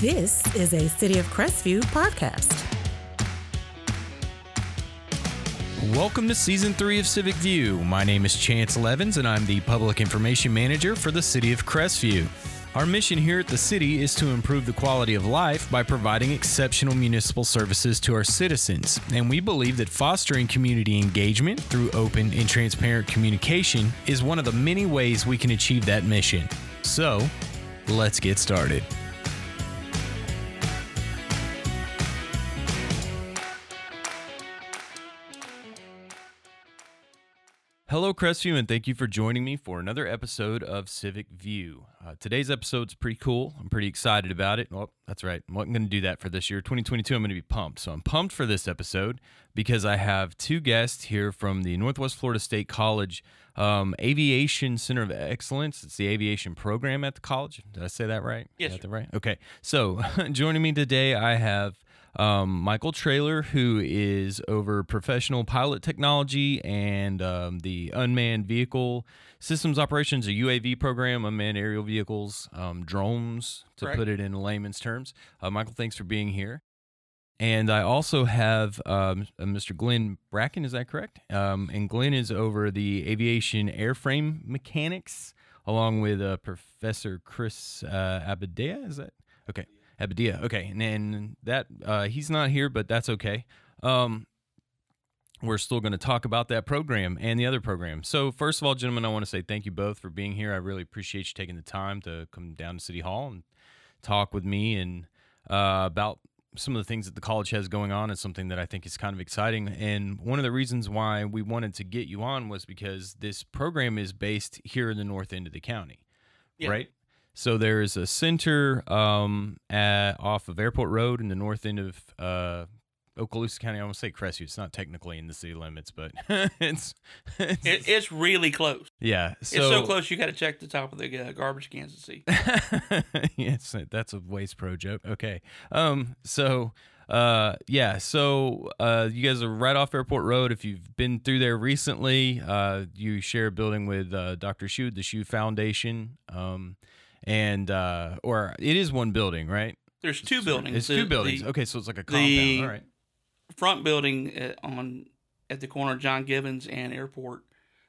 This is a City of Crestview podcast. Welcome to season three of Civic View. My name is Chance Levins, and I'm the public information manager for the City of Crestview. Our mission here at the city is to improve the quality of life by providing exceptional municipal services to our citizens. And we believe that fostering community engagement through open and transparent communication is one of the many ways we can achieve that mission. So, let's get started. Hello, Crestview, and thank you for joining me for another episode of Civic View. Uh, today's episode's pretty cool. I'm pretty excited about it. Well, that's right. I'm going to do that for this year. 2022, I'm going to be pumped. So I'm pumped for this episode because I have two guests here from the Northwest Florida State College um, Aviation Center of Excellence. It's the aviation program at the college. Did I say that right? Yes. That right? Okay. So joining me today, I have um, Michael Trailer, who is over professional pilot technology and um, the unmanned vehicle systems operations, a UAV program, unmanned aerial vehicles, um, drones, to Correct. put it in layman's terms. Uh, Michael, thanks for being here. And I also have um, uh, Mr. Glenn Bracken, is that correct? Um, and Glenn is over the aviation airframe mechanics, along with uh, Professor Chris uh, Abadea. Is that okay? Abadia. Okay, and then that uh, he's not here, but that's okay. Um, we're still going to talk about that program and the other program. So, first of all, gentlemen, I want to say thank you both for being here. I really appreciate you taking the time to come down to City Hall and talk with me and uh, about some of the things that the college has going on. It's something that I think is kind of exciting. And one of the reasons why we wanted to get you on was because this program is based here in the north end of the county, Yeah. right? So there's a center um, at, off of Airport Road in the north end of uh, Okaloosa County. I want to say Crestview. It's not technically in the city limits, but it's, it's It, it's really close. yeah. it's so close you got to check the top of the uh, garbage cans to see. yes, that's a Waste Pro joke. Okay. Um. So, uh, yeah. So, uh, you guys are right off Airport Road. If you've been through there recently, uh, you share a building with uh, Dr. Shu, the Shu Foundation. Um, and uh, or it is one building, right? There's two buildings. It's The- two buildings. the okay, so it's like a compound. All right. Front building at, on at the corner of John Givens and Airport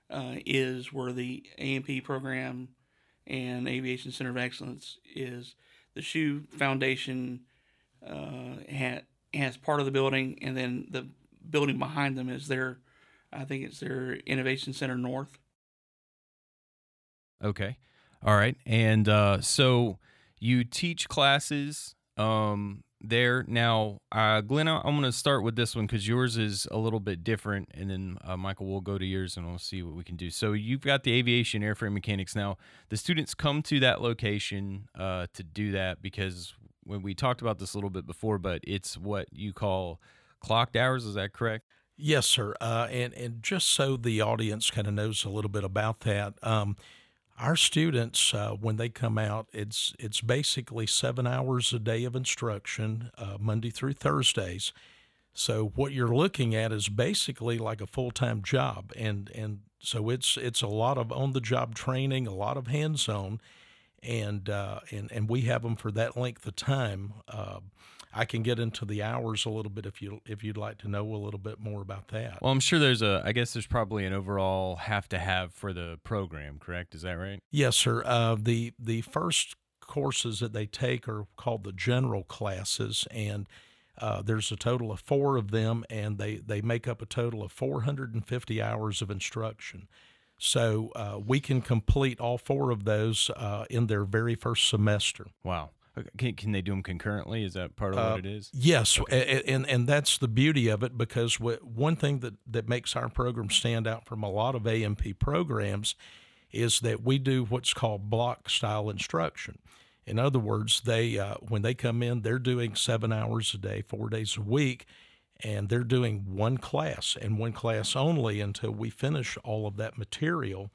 uh, is where the AMP program and Aviation Center of Excellence is. The Shoe Foundation uh, ha- has part of the building, and then the building behind them is their, I think it's their Innovation Center North. Okay. All right. And uh, so you teach classes um, there. Now, uh, Glenn, I'm going to start with this one because yours is a little bit different. And then, uh, Michael, we'll go to yours and we'll see what we can do. So you've got the aviation airframe mechanics. Now, the students come to that location uh, to do that because when we talked about this a little bit before, but it's what you call clocked hours. Is that correct? Yes, sir. Uh, and and just so the audience kind of knows a little bit about that, um, our students uh, when they come out, it's it's basically seven hours a day of instruction, uh, Monday through Thursdays. So what you're looking at is basically like a full time job, and and so it's it's a lot of on the job training, a lot of hands on, and uh, and and we have them for that length of time. Uh, I can get into the hours a little bit if you if you'd like to know a little bit more about that. Well, I'm sure there's a, I guess there's probably an overall have to have for the program, correct? Is that right? Yes, sir. Uh, the the first courses that they take are called the general classes, and uh, there's a total of four of them, and they they make up a total of 450 hours of instruction. So uh, we can complete all four of those uh, in their very first semester. Wow. Can, can they do them concurrently? Is that part of Uh, what it is? Yes, a- and and that's the beauty of it because one thing that that makes our program stand out from a lot of AMP programs is that we do what's called block style instruction. In other words, they uh, when they come in, they're doing seven hours a day, four days a week, and they're doing one class and one class only until we finish all of that material,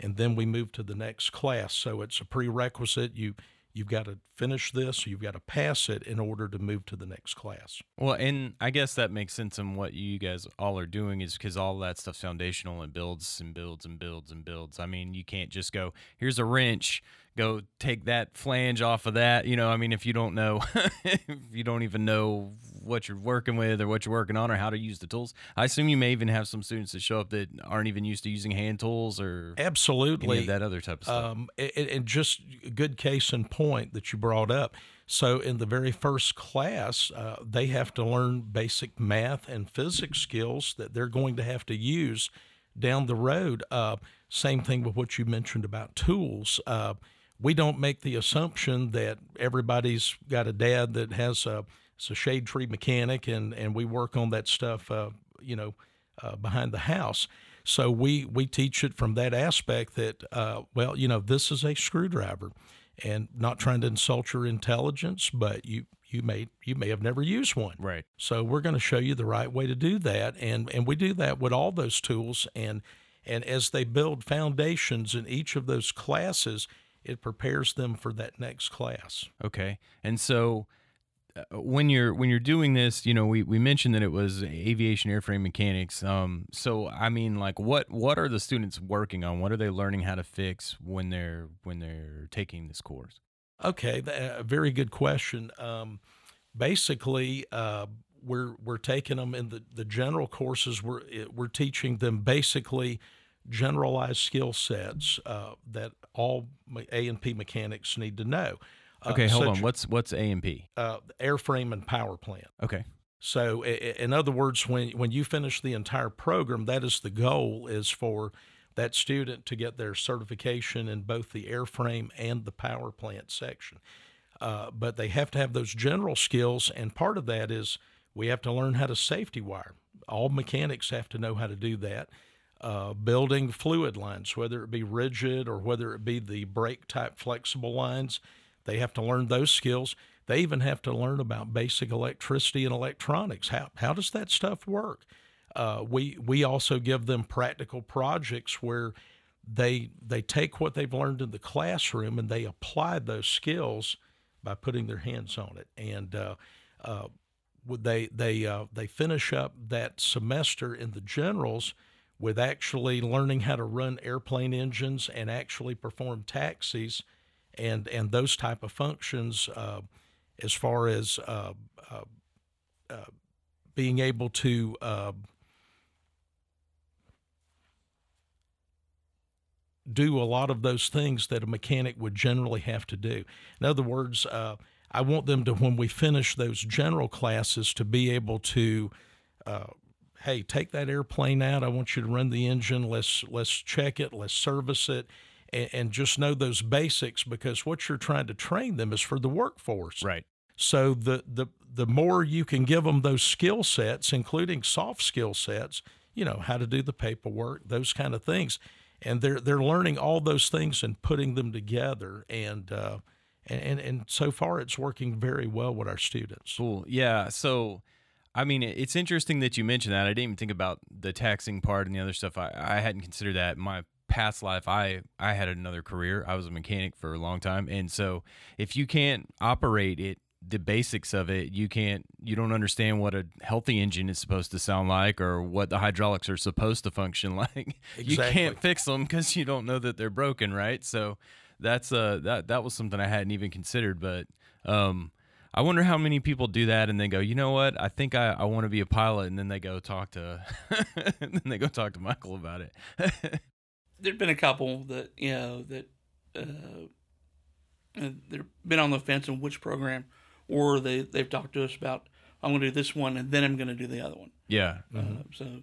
and then we move to the next class. So it's a prerequisite. You you've got to finish this, you've got to pass it in order to move to the next class. Well, and I guess that makes sense in what you guys all are doing is because all that stuff's foundational and builds and builds and builds and builds. I mean, you can't just go, here's a wrench, go take that flange off of that. You know, I mean, if you don't know, if you don't even know what you're working with or what you're working on or how to use the tools, I assume you may even have some students that show up that aren't even used to using hand tools or absolutely that other type of stuff. Um, and, and just a good case in point that you brought up. So, in the very first class, uh, they have to learn basic math and physics skills that they're going to have to use down the road. Uh, same thing with what you mentioned about tools. Uh, we don't make the assumption that everybody's got a dad that has a, a shade tree mechanic and, and we work on that stuff, uh, you know, uh, behind the house. So we, we teach it from that aspect that, uh, well, you know, this is a screwdriver and not trying to insult your intelligence, but you, you may you may have never used one. Right. So we're going to show you the right way to do that, and and we do that with all those tools, and and as they build foundations in each of those classes, it prepares them for that next class. Okay. And so when you're when you're doing this, you know, we, we mentioned that it was aviation airframe mechanics. Um, so I mean, like, what what are the students working on? What are they learning how to fix when they're when they're taking this course? Okay, a very good question. Um, basically, uh, we're we're taking them in the, the general courses. We're we're teaching them basically generalized skill sets uh, that all A and P mechanics need to know. Uh, okay, hold on. What's what's A and P? Uh, airframe and power plant. Okay. So, in other words, when when you finish the entire program, that is the goal is for that student to get their certification in both the airframe and the power plant section. Uh, but they have to have those general skills, and part of that is we have to learn how to safety wire. All mechanics have to know how to do that uh, building fluid lines, whether it be rigid or whether it be the brake type flexible lines. They have to learn those skills. They even have to learn about basic electricity and electronics. How, how does that stuff work? Uh, we, we also give them practical projects where they, they take what they've learned in the classroom and they apply those skills by putting their hands on it. And uh, uh, they, they, uh, they finish up that semester in the generals – with actually learning how to run airplane engines and actually perform taxis and and those type of functions uh, as far as uh, uh, uh being able to uh, do a lot of those things that a mechanic would generally have to do. In other words, I want them to, when we finish those general classes, to be able to hey, take that airplane out. I want you to run the engine. Let's let's check it. Let's service it, and, and just know those basics because what you're trying to train them is for the workforce. Right. So the the the more you can give them those skill sets, including soft skill sets, you know how to do the paperwork, those kind of things, and they're they're learning all those things and putting them together and. Uh, and, and, so far, it's working very well with our students. Cool. Yeah. So, I mean, it's interesting that you mentioned that. I didn't even think about the taxing part and the other stuff. I, I hadn't considered that. My past life, I I had another career. I was a mechanic for a long time, and so if you can't operate it, the basics of it, you can't. You don't understand what a healthy engine is supposed to sound like, or what the hydraulics are supposed to function like. Exactly. You can't fix them because you don't know that they're broken, right? So that's uh that that was something I hadn't even considered, but um I wonder how many people do that and then go, you know what? I think I, I want to be a pilot, and then they go talk to, and then they go talk to Michael about it. There've been a couple that you know that uh, uh, they've been on the fence on which program, or they they've talked to us about I'm going to do this one and then I'm going to do the other one. Yeah. Uh, so.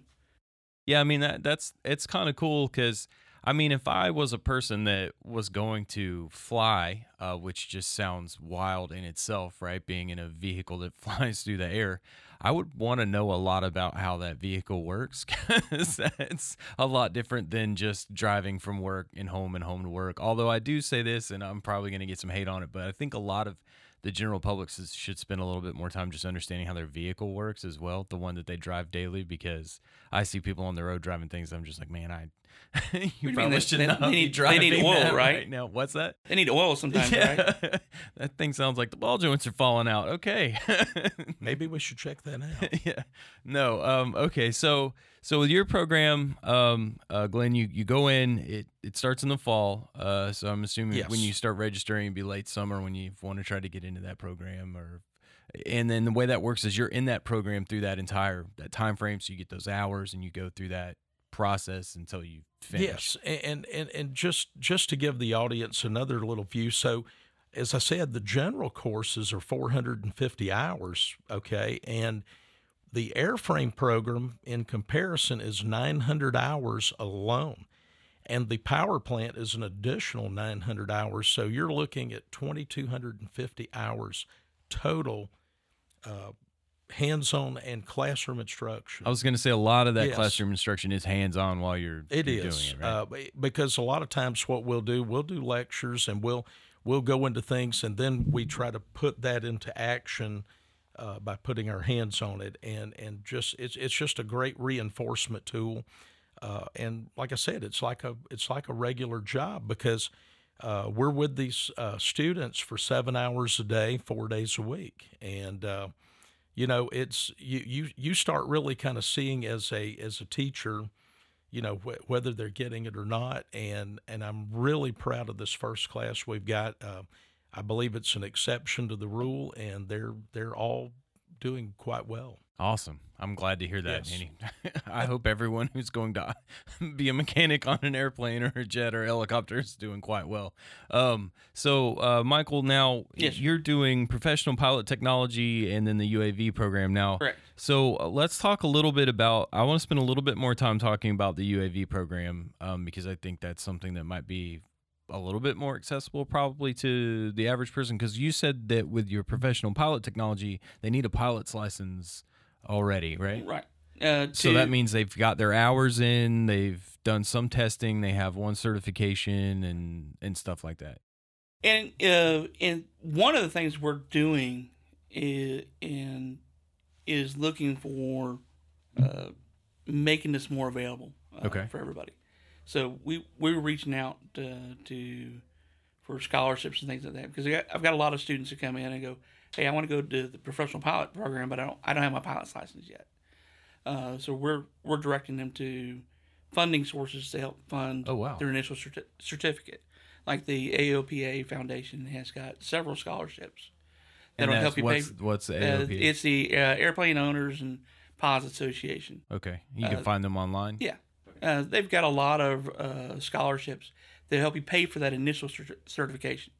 Yeah, I mean that that's it's kind of cool because I mean, if I was a person that was going to fly, uh, which just sounds wild in itself, right? Being in a vehicle that flies through the air, I would want to know a lot about how that vehicle works because it's a lot different than just driving from work and home and home to work. Although I do say this, and I'm probably going to get some hate on it, but I think a lot of the general public should spend a little bit more time just understanding how their vehicle works as well, the one that they drive daily. Because I see people on the road driving things, I'm just like, man, I do you you probably They- should they- not they be need- they need oil, that right? now. What's that? They need oil sometimes, right? That thing sounds like the ball joints are falling out. Okay. Maybe we should check that out. yeah. No. Um. Okay. So so with your program, um, uh, Glenn, you you go in. It it starts in the fall. Uh. So I'm assuming when you start registering, it'd be late summer when you want to try to get into that program, or. And then the way that works is you're in that program through that entire that time frame, so you get those hours and you go through that process until you finish. Yes, and and and just just to give the audience another little view. So, as I said, the general courses are 450 hours. Okay, and the airframe program, in comparison, is 900 hours alone, and the power plant is an additional 900 hours. So you're looking at 2,250 hours total. Uh, hands-on and classroom instruction. I was going to say a lot of that Yes. classroom instruction is hands on while you're, It you're is it, right? uh, because a lot of times what we'll do, we'll do lectures and we'll we'll go into things and then we try to put that into action uh, by putting our hands on it and and just it's it's just a great reinforcement tool. Uh, and like I said, it's like a it's like a regular job because uh, we're with these uh, students for seven hours a day, four days a week, and uh, you know it's you you you start really kind of seeing as a as a teacher you know wh- whether they're getting it or not and and i'm really proud of this first class we've got. Uh, i believe it's an exception to the rule and they're they're all doing quite well Awesome. I'm glad to hear that. Yes. Andy. I hope everyone who's going to be a mechanic on an airplane or a jet or helicopter is doing quite well. Um, so, uh, Michael, now Yes. you're doing professional pilot technology and then the UAV program now. Correct. So uh, let's talk a little bit about. I want to spend a little bit more time talking about the UAV program um, because I think that's something that might be a little bit more accessible probably to the average person. Because you said that with your professional pilot technology, they need a pilot's license already, right? Right. Uh, So to- that means they've got their hours in, they've done some testing, they have one certification and and stuff like that. And uh, and one of the things we're doing is in is looking for uh, making this more available uh, Okay. for everybody. So we we're reaching out uh, to for scholarships and things like that because I've got a lot of students who come in and go, "Hey, I want to go to the professional pilot program, but I don't I don't have my pilot's license yet." Uh, so we're we're directing them to funding sources to help fund Oh, wow. their initial certi- certificate. Like the AOPA Foundation has got several scholarships that'll help you pay. what's, what's the Uh, it's the uh, Airplane Owners and Pilots Association. okay, you can uh, find them online. Yeah, uh, they've got a lot of uh, scholarships that help you pay for that initial cert- certification.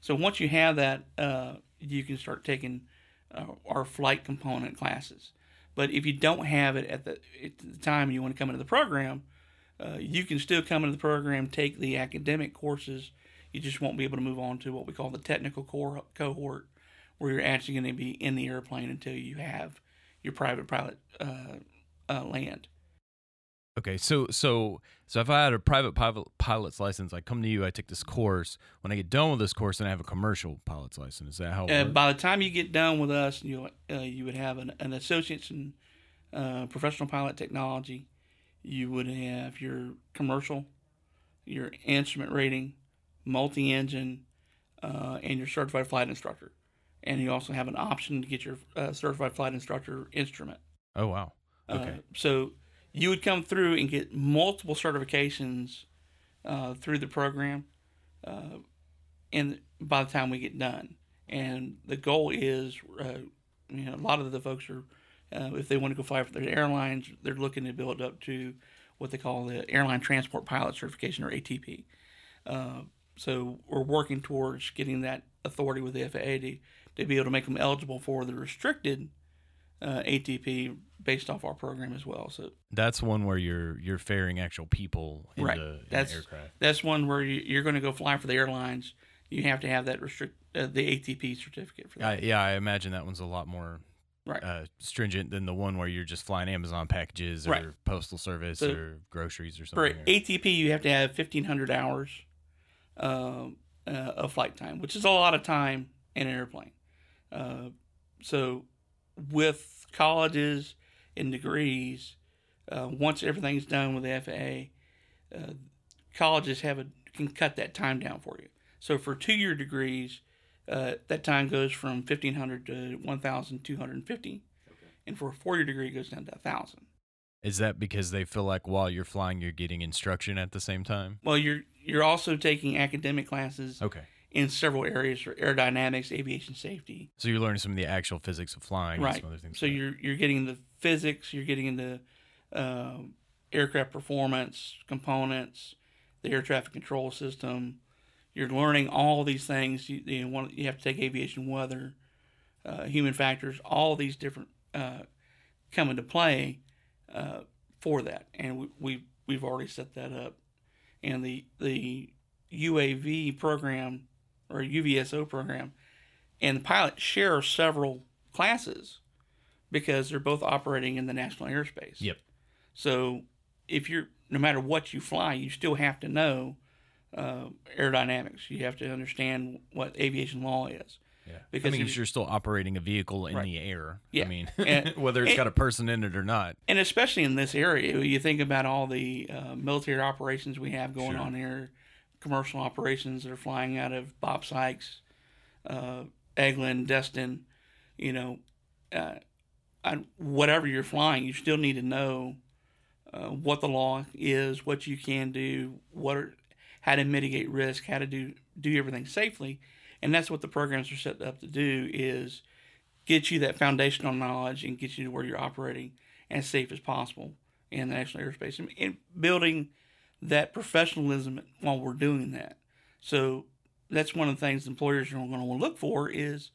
So once you have that, uh, you can start taking uh, our flight component classes. But if you don't have it at the, at the time you want to come into the program, uh, you can still come into the program, take the academic courses. You just won't be able to move on to what we call the technical core cohort, where you're actually going to be in the airplane until you have your private pilot uh, land. Okay, so so so if I had a private pilot pilot's license, I come to you, I take this course. When I get done with this course, then I have a commercial pilot's license. Is that how? It Uh, works? by the time you get done with us, you uh, you would have an, an associate's in uh, professional pilot technology. You would have your commercial, your instrument rating, multi-engine, uh, and your certified flight instructor. And you also have an option to get your uh, certified flight instructor instrument. oh wow. Uh, Okay. so you would come through and get multiple certifications uh, through the program, uh, and by the time we get done, and the goal is, uh, you know, a lot of the folks are, uh, if they want to go fly for their airlines, they're looking to build up to what they call the airline transport pilot certification or ATP. Uh, so we're working towards getting that authority with the FAA to, to be able to make them eligible for the restricted uh, ATP based off our program as well. So That's one where you're you're ferrying actual people in right, the, in the that's aircraft. that's one where you, you're going to go fly for the airlines. You have to have that restrict uh, the ATP certificate for that. I, yeah, I imagine that one's a lot more Right. uh, stringent than the one where you're just flying Amazon packages or Right. postal service So, or groceries or For something. or- ATP, you have to have 1,500 hours um, uh, of flight time, which is a lot of time in an airplane. Uh, so, with colleges and degrees, uh, once everything's done with the FAA, uh, colleges have a can cut that time down for you. So, for two-year degrees, uh, that time goes from 1,500 to 1,250, and for a four-year degree, it goes down to 1,000. Is that because they feel like while you're flying, you're getting instruction at the same time? Well, you're you're also taking academic classes Okay. In several areas for aerodynamics, aviation safety. So you're learning some of the actual physics of flying and right. some other things. So like you're you're getting the physics, you're getting into um aircraft performance components, the air traffic control system. You're learning all these things. You, you, want, you have to take aviation weather, uh, human factors, all these different uh, come into play uh, for that, and we, we we've already set that up. And the the UAV program or UVSO program and the pilots share several classes because they're both operating in the national airspace. Yep. So if you're no matter what you fly, you still have to know uh, aerodynamics. You have to understand what aviation law is. Yeah. Because I mean, if- you're still operating a vehicle in Right. the air. Yeah. I mean, And- whether it's and- got a person in it or not. and especially in this area, you think about all the uh, military operations we have going Sure. on here, commercial operations that are flying out of Bob Sikes, uh, Eglin, Destin, you know, uh, I, whatever you're flying, you still need to know uh, what the law is, what you can do, what are, how to mitigate risk, how to do do everything safely, and that's what the programs are set up to do is get you that foundational knowledge and get you to where you're operating as safe as possible in the national airspace and, and building that professionalism while we're doing that. So that's one of the things employers are going to want to look for is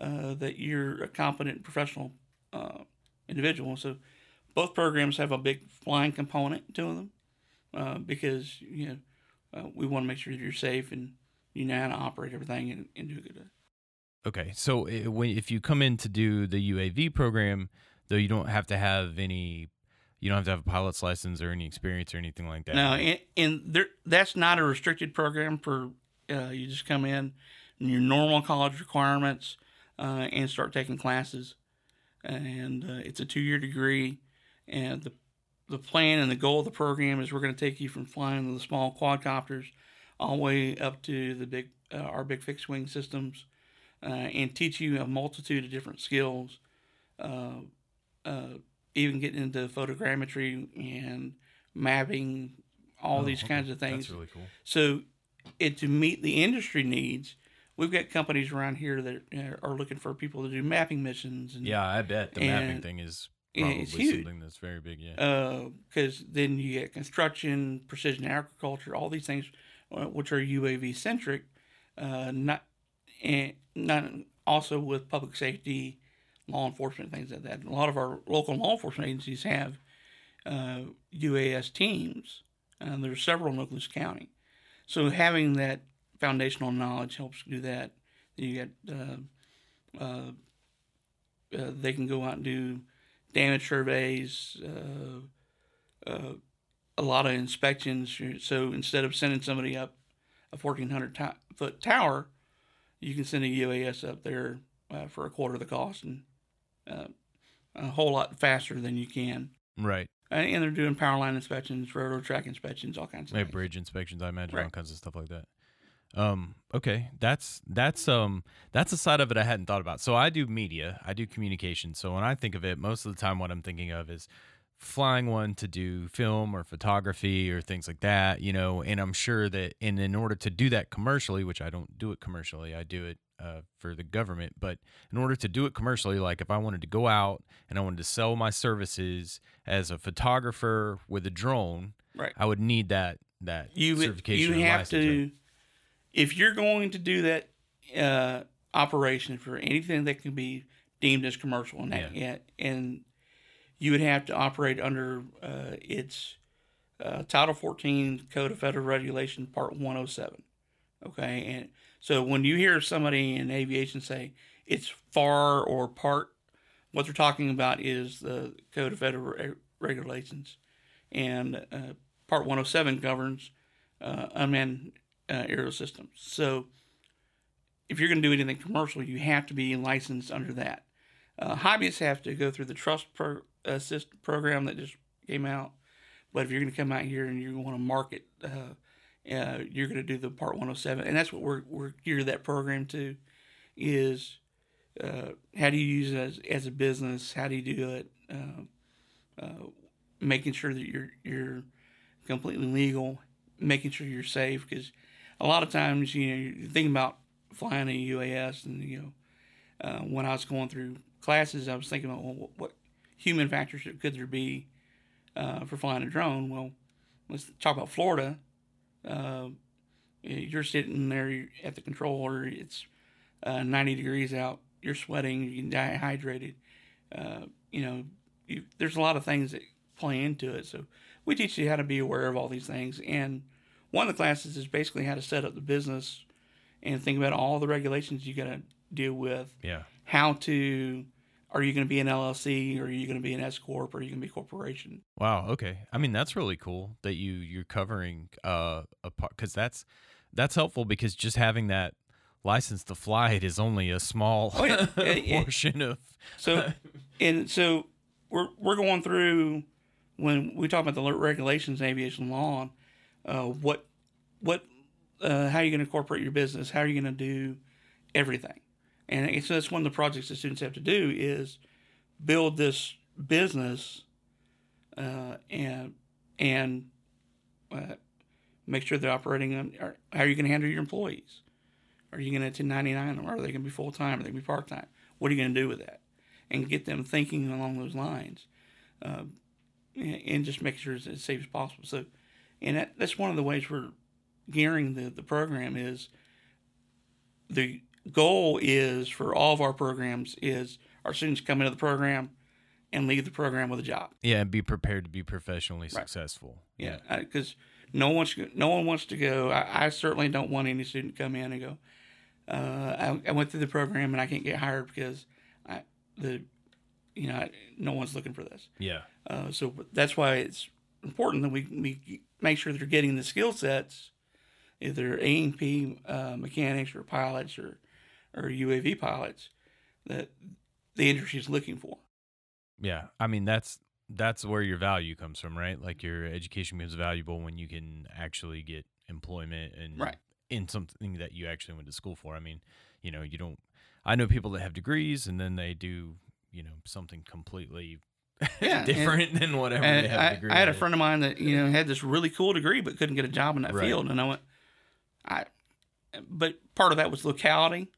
uh, that you're a competent professional uh, individual. So both programs have a big flying component to them uh, because you know uh, we want to make sure that you're safe and you know how to operate everything and, and do good. Okay, so if you come in to do the UAV program, though, you don't have to have any, you don't have to have a pilot's license or any experience or anything like that. No, and, and there, that's not a restricted program for uh, you just come in your normal college requirements uh, and start taking classes. And uh, it's a two year degree. And the, the plan and the goal of the program is we're going to take you from flying the small quadcopters all the way up to the big uh, our big fixed wing systems uh, and teach you a multitude of different skills. Uh, uh, even getting into photogrammetry and mapping, all Oh, these okay. kinds of things. That's really cool. So, it to meet the industry needs, we've got companies around here that uh, are looking for people to do mapping missions. And, Yeah, I bet the mapping thing is probably it's huge. something that's very big. Yeah. Uh because then you get construction, precision agriculture, all these things, uh, which are UAV centric, uh, not and not also with public safety, law enforcement, things like that. A lot of our local law enforcement agencies have uh, UAS teams, and there's several in Okaloosa County. So having that foundational knowledge helps do that. You get uh, uh, uh, they can go out and do damage surveys, uh, uh, a lot of inspections. So instead of sending somebody up a 1,400 to- foot tower, you can send a UAS up there uh, for a quarter of the cost and uh, a whole lot faster than you can. Right. Uh, and they're doing power line inspections, railroad track inspections, all kinds of things. bridge inspections, I imagine, all kinds of stuff like that. Um, okay, that's that's um that's a side of it I hadn't thought about. So I do media, I do communication. So when I think of it, most of the time what I'm thinking of is flying one to do film or photography or things like that, you know, and I'm sure that and in order to do that commercially, which I don't do it commercially, I do it uh, for the government, but in order to do it commercially, like if I wanted to go out and I wanted to sell my services as a photographer with a drone, Right. I would need that that you certification. you have license, to right? if you're going to do that uh, operation for anything that can be deemed as commercial and that yeah. and you would have to operate under uh, its uh, Title 14 Code of Federal Regulation Part 107 okay and so when you hear somebody in aviation say it's FAR or part what they're talking about is the Code of Federal Re- Regulations, and uh, Part 107 governs uh, unmanned uh, aerial systems. So, if you're going to do anything commercial, you have to be licensed under that. Uh, hobbyists have to go through the trust pro- uh, system program that just came out. But if you're going to come out here and you want to market, uh, you're going to do the Part 107, and that's what we're we're geared that program to. Is uh, how do you use it as, as a business? How do you do it? Uh, uh, making sure that you're you're completely legal, making sure you're safe. Because a lot of times, you know, you think about flying a UAS, and you know, uh, when I was going through classes, I was thinking about well, what, what human factors could there be uh, for flying a drone? Well, let's talk about Florida. Uh, you're sitting there at the controller. It's uh, 90 degrees out. You're sweating. You're dehydrated. Uh, you know, you, there's a lot of things that play into it. So we teach you how to be aware of all these things. And one of the classes is basically how to set up the business and think about all the regulations you got to deal with. Yeah. How to are you going to be an LLC? Or are you going to be an S corp? Or are you going to be a corporation? Wow. Okay. I mean, that's really cool that you you're covering uh a part because that's that's helpful because just having that license to fly it is only a small Oh, yeah. Portion of. So, and so we're we're going through when we talk about the regulations, in aviation law, uh, what what uh, how are you going to incorporate your business? How are you going to do everything? And so that's one of the projects that students have to do is build this business uh, and and uh, make sure they're operating on. Or how are you going to handle your employees? Are you going to 1099 them? Are they going to be full time? Are they going to be part time? What are you going to do with that? And get them thinking along those lines, uh, and and just make sure it's as safe as possible. So, and that, that's one of the ways we're gearing the, the program is the goal is for all of our programs is our students come into the program and leave the program with a job. Yeah, and be prepared to be professionally successful. Yeah, because no one no one wants to go. I, I certainly don't want any student to come in and go. Uh, I, I went through the program and I can't get hired because I the you know no one's looking for this. Yeah. Uh, so that's why it's important that we, we make sure they're getting the skill sets, either A&P uh, mechanics or pilots or or UAV pilots that the industry is looking for. Yeah. I mean, that's that's where your value comes from, right? Like your education becomes valuable when you can actually get employment and Right. in something that you actually went to school for. I mean, you know, you don't. I know people that have degrees and then they do, you know, something completely Yeah, and- different than whatever they have a I, degree. I had a friend of mine that you know had this really cool degree but couldn't get a job in that Right. field, and I went, I, but part of that was locality,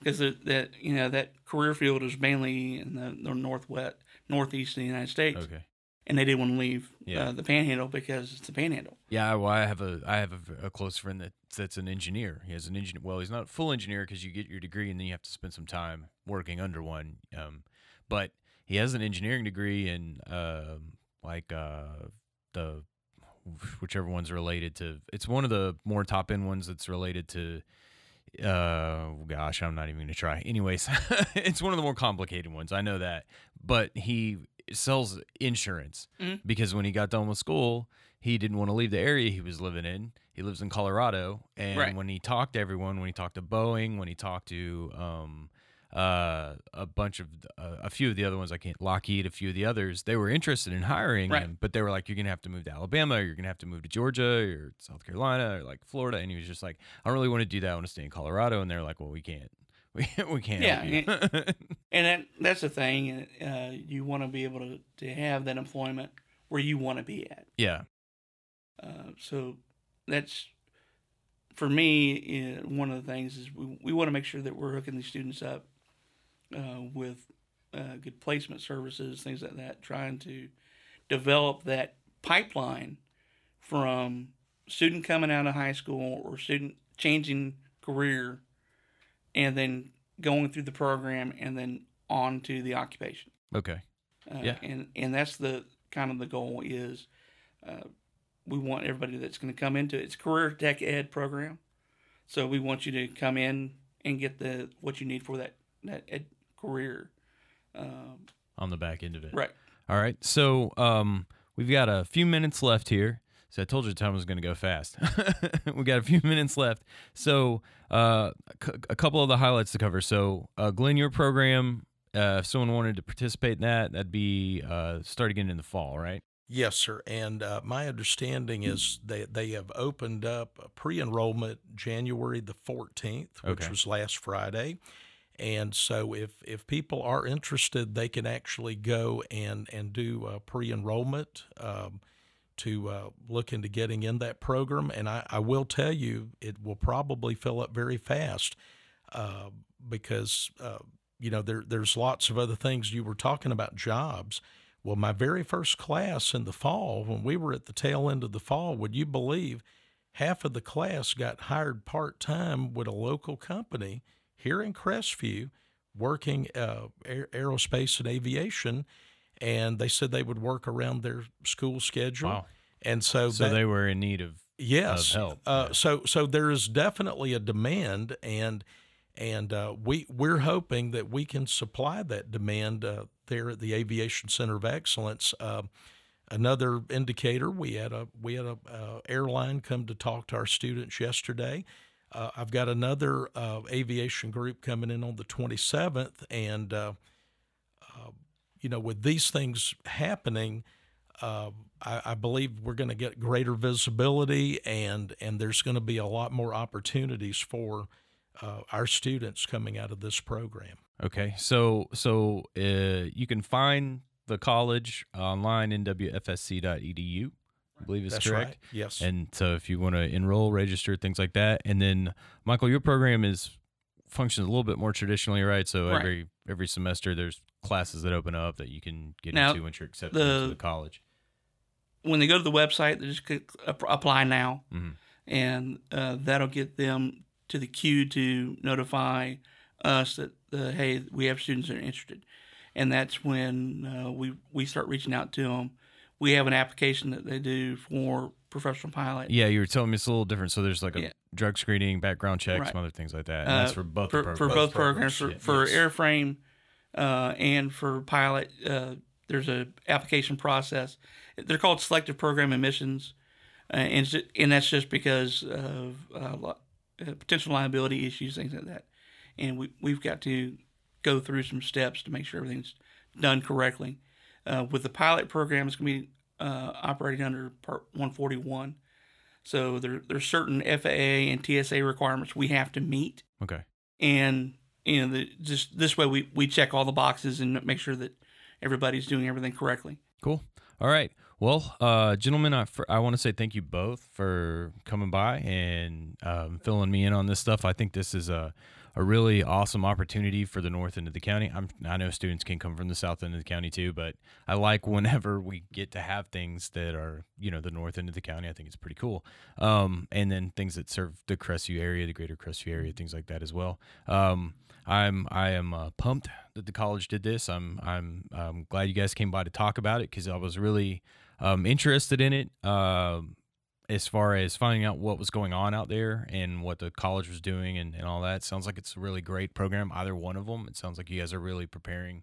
because that you know that career field is mainly in the, the northwest, northeast of the United States, Okay. and they didn't want to leave Yeah. uh, the Panhandle because it's the Panhandle. Yeah, well, I have a I have a, a close friend that that's an engineer. He has an engineer. Well, he's not a full engineer because you get your degree and then you have to spend some time working under one. Um, but he has an engineering degree in um like uh the whichever one's related to. It's one of the more top end ones that's related to. Uh, gosh, I'm not even gonna try. Anyways, it's one of the more complicated ones. I know that, but he sells insurance Mhm. because when he got done with school, he didn't want to leave the area he was living in. He lives in Colorado, and Right. when he talked to everyone, when he talked to Boeing, when he talked to um, uh, a bunch of uh, a few of the other ones, I can't Lockheed, a few of the others, they were interested in hiring Right. him, but they were like, "You're gonna have to move to Alabama, or you're gonna have to move to Georgia, or South Carolina, or like Florida," and he was just like, "I don't really want to do that. I want to stay in Colorado," and they're like, "Well, we can't." We, we can't. Yeah, you." And that that's the thing. Uh, you want to be able to, to have that employment where you want to be at. yeah. Uh, so that's for me. Uh, one of the things is we, we want to make sure that we're hooking these students up uh, with uh, good placement services, things like that, trying to develop that pipeline from student coming out of high school or student changing career and then going through the program and then on to the occupation. Okay. Uh, Yeah. And and that's the kind of the goal is uh, we want everybody that's going to come into it. It's career tech ed program, so we want you to come in and get the what you need for that that ed career. Um, on the back end of it. right. All right. So um, we've got a few minutes left here. So I told you the time was going to go fast. we got a few minutes left. So uh, c- a couple of the highlights to cover. So uh, Glenn, your program, uh, if someone wanted to participate in that, that'd be uh, start again in the fall, right? Yes, sir. And uh, my understanding is that they have opened up pre-enrollment January the 14th, which Okay. was last Friday. And so if if people are interested, they can actually go and and do uh, pre-enrollment um, to uh, look into getting in that program. And I, I will tell you, it will probably fill up very fast uh, because uh, you know there there's lots of other things you were talking about jobs. Well, my very first class in the fall, when we were at the tail end of the fall, would you believe half of the class got hired part time with a local company here in Crestview working uh, aer- aerospace and aviation. And they said they would work around their school schedule. Wow. And so, So that, they were in need of. yes, of help, Uh, yeah. so so there is definitely a demand, and and uh, we we're hoping that we can supply that demand uh, there at the Aviation Center of Excellence. Uh, another indicator we had a we had a uh, airline come to talk to our students yesterday. Uh, I've got another uh, aviation group coming in on the 27th, and uh, uh, you know with these things happening. Uh, I, I believe we're going to get greater visibility, and and there's going to be a lot more opportunities for uh, our students coming out of this program. Okay. So so you can find the college online in wfsc.edu. I believe is That's correct. right. Yes. And so if you want to enroll, register, things like that. And then Michael, your program is functions a little bit more traditionally, right? So Right. every every semester there's classes that open up that you can get Now, into once you're accepted the- into the college. When they go to the website, they just click apply now, Mhm. and uh, that'll get them to the queue to notify us that uh, hey, we have students that are interested, and that's when uh, we we start reaching out to them. We have an application that they do for professional pilot. Yeah, you were telling me it's a little different. So there's like a Yeah. drug screening, background checks, Right. some other things like that. And Uh, that's for both for, for programs. both programs, for, Yeah. for yes. airframe uh, and for pilot. Uh, there's a application process. They're called selective program admissions, uh, and and that's just because of uh, uh, potential liability issues, things like that. And we we've got to go through some steps to make sure everything's done correctly. Uh, with the pilot program, it's going to be uh, operating under Part 141. So there, there's certain FAA and TSA requirements we have to meet Okay. and you know the, just this way we, we check all the boxes and make sure that everybody's doing everything correctly Cool. All right. Well, uh, gentlemen, I, for, I want to say thank you both for coming by and um, filling me in on this stuff. I think this is a, a really awesome opportunity for the north end of the county. I'm, I know students can come from the south end of the county too, but I like whenever we get to have things that are, you know, the north end of the county. I think it's pretty cool. Um, and then things that serve the Crestview area, the greater Crestview area, things like that as well. Um, I'm I am uh, pumped that the college did this. I'm I'm I'm glad you guys came by to talk about it because I was really um, interested in it. Um, as far as finding out what was going on out there and what the college was doing and, and all that, sounds like it's a really great program. Either one of them. It sounds like you guys are really preparing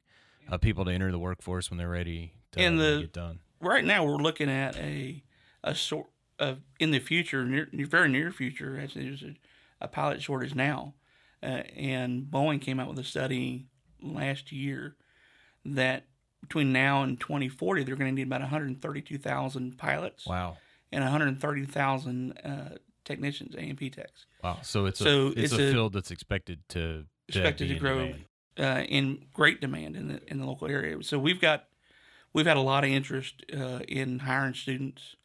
uh, people to enter the workforce when they're ready to And the- get done. right now we're looking at a a sort of in the future near very near future as there's a, a pilot shortage now uh, and boeing came out with a study last year that between now and 2040 they're going to need about 132000 pilots Wow. And 130000 uh, technicians amp techs Wow. So it's So a it's, it's a, a- field that's expected to, to expected be to grow demand. uh, in great demand in the in the local area. So we've got we've had a lot of interest uh, in hiring students.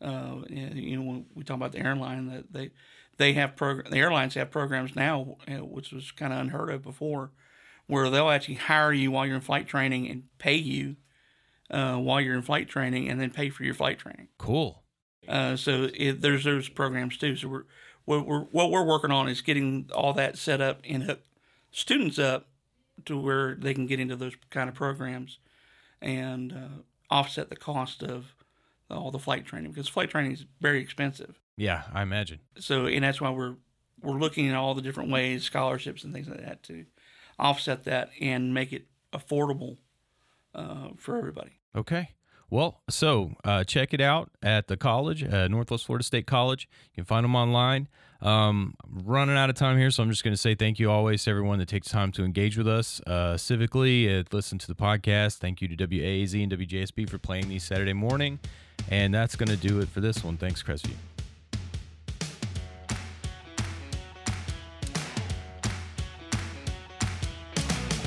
Uh, and, you know, when we talk about the airline, that they they have program the airlines have programs now, uh, which was kind of unheard of before, where they'll actually hire you while you're in flight training and pay you uh, while you're in flight training, and then pay for your flight training. Cool. Uh, so it, there's those programs too. So we're, what we're what we're working on is getting all that set up and hook students up to where they can get into those kind of programs and uh, offset the cost of all the flight training because flight training is very expensive. Yeah, I imagine. So and that's why we're we're looking at all the different ways scholarships and things like that to offset that and make it affordable uh, for everybody. Okay. Well, so uh, check it out at the college, uh, Northwest Florida State College. You can find them online. Um, I'm running out of time here, so I'm just going to say thank you always to everyone that takes time to engage with us uh, civically, uh, listen to the podcast. Thank you to WAAZ and WJSB for playing these Saturday morning. And that's going to do it for this one. Thanks, Crestview.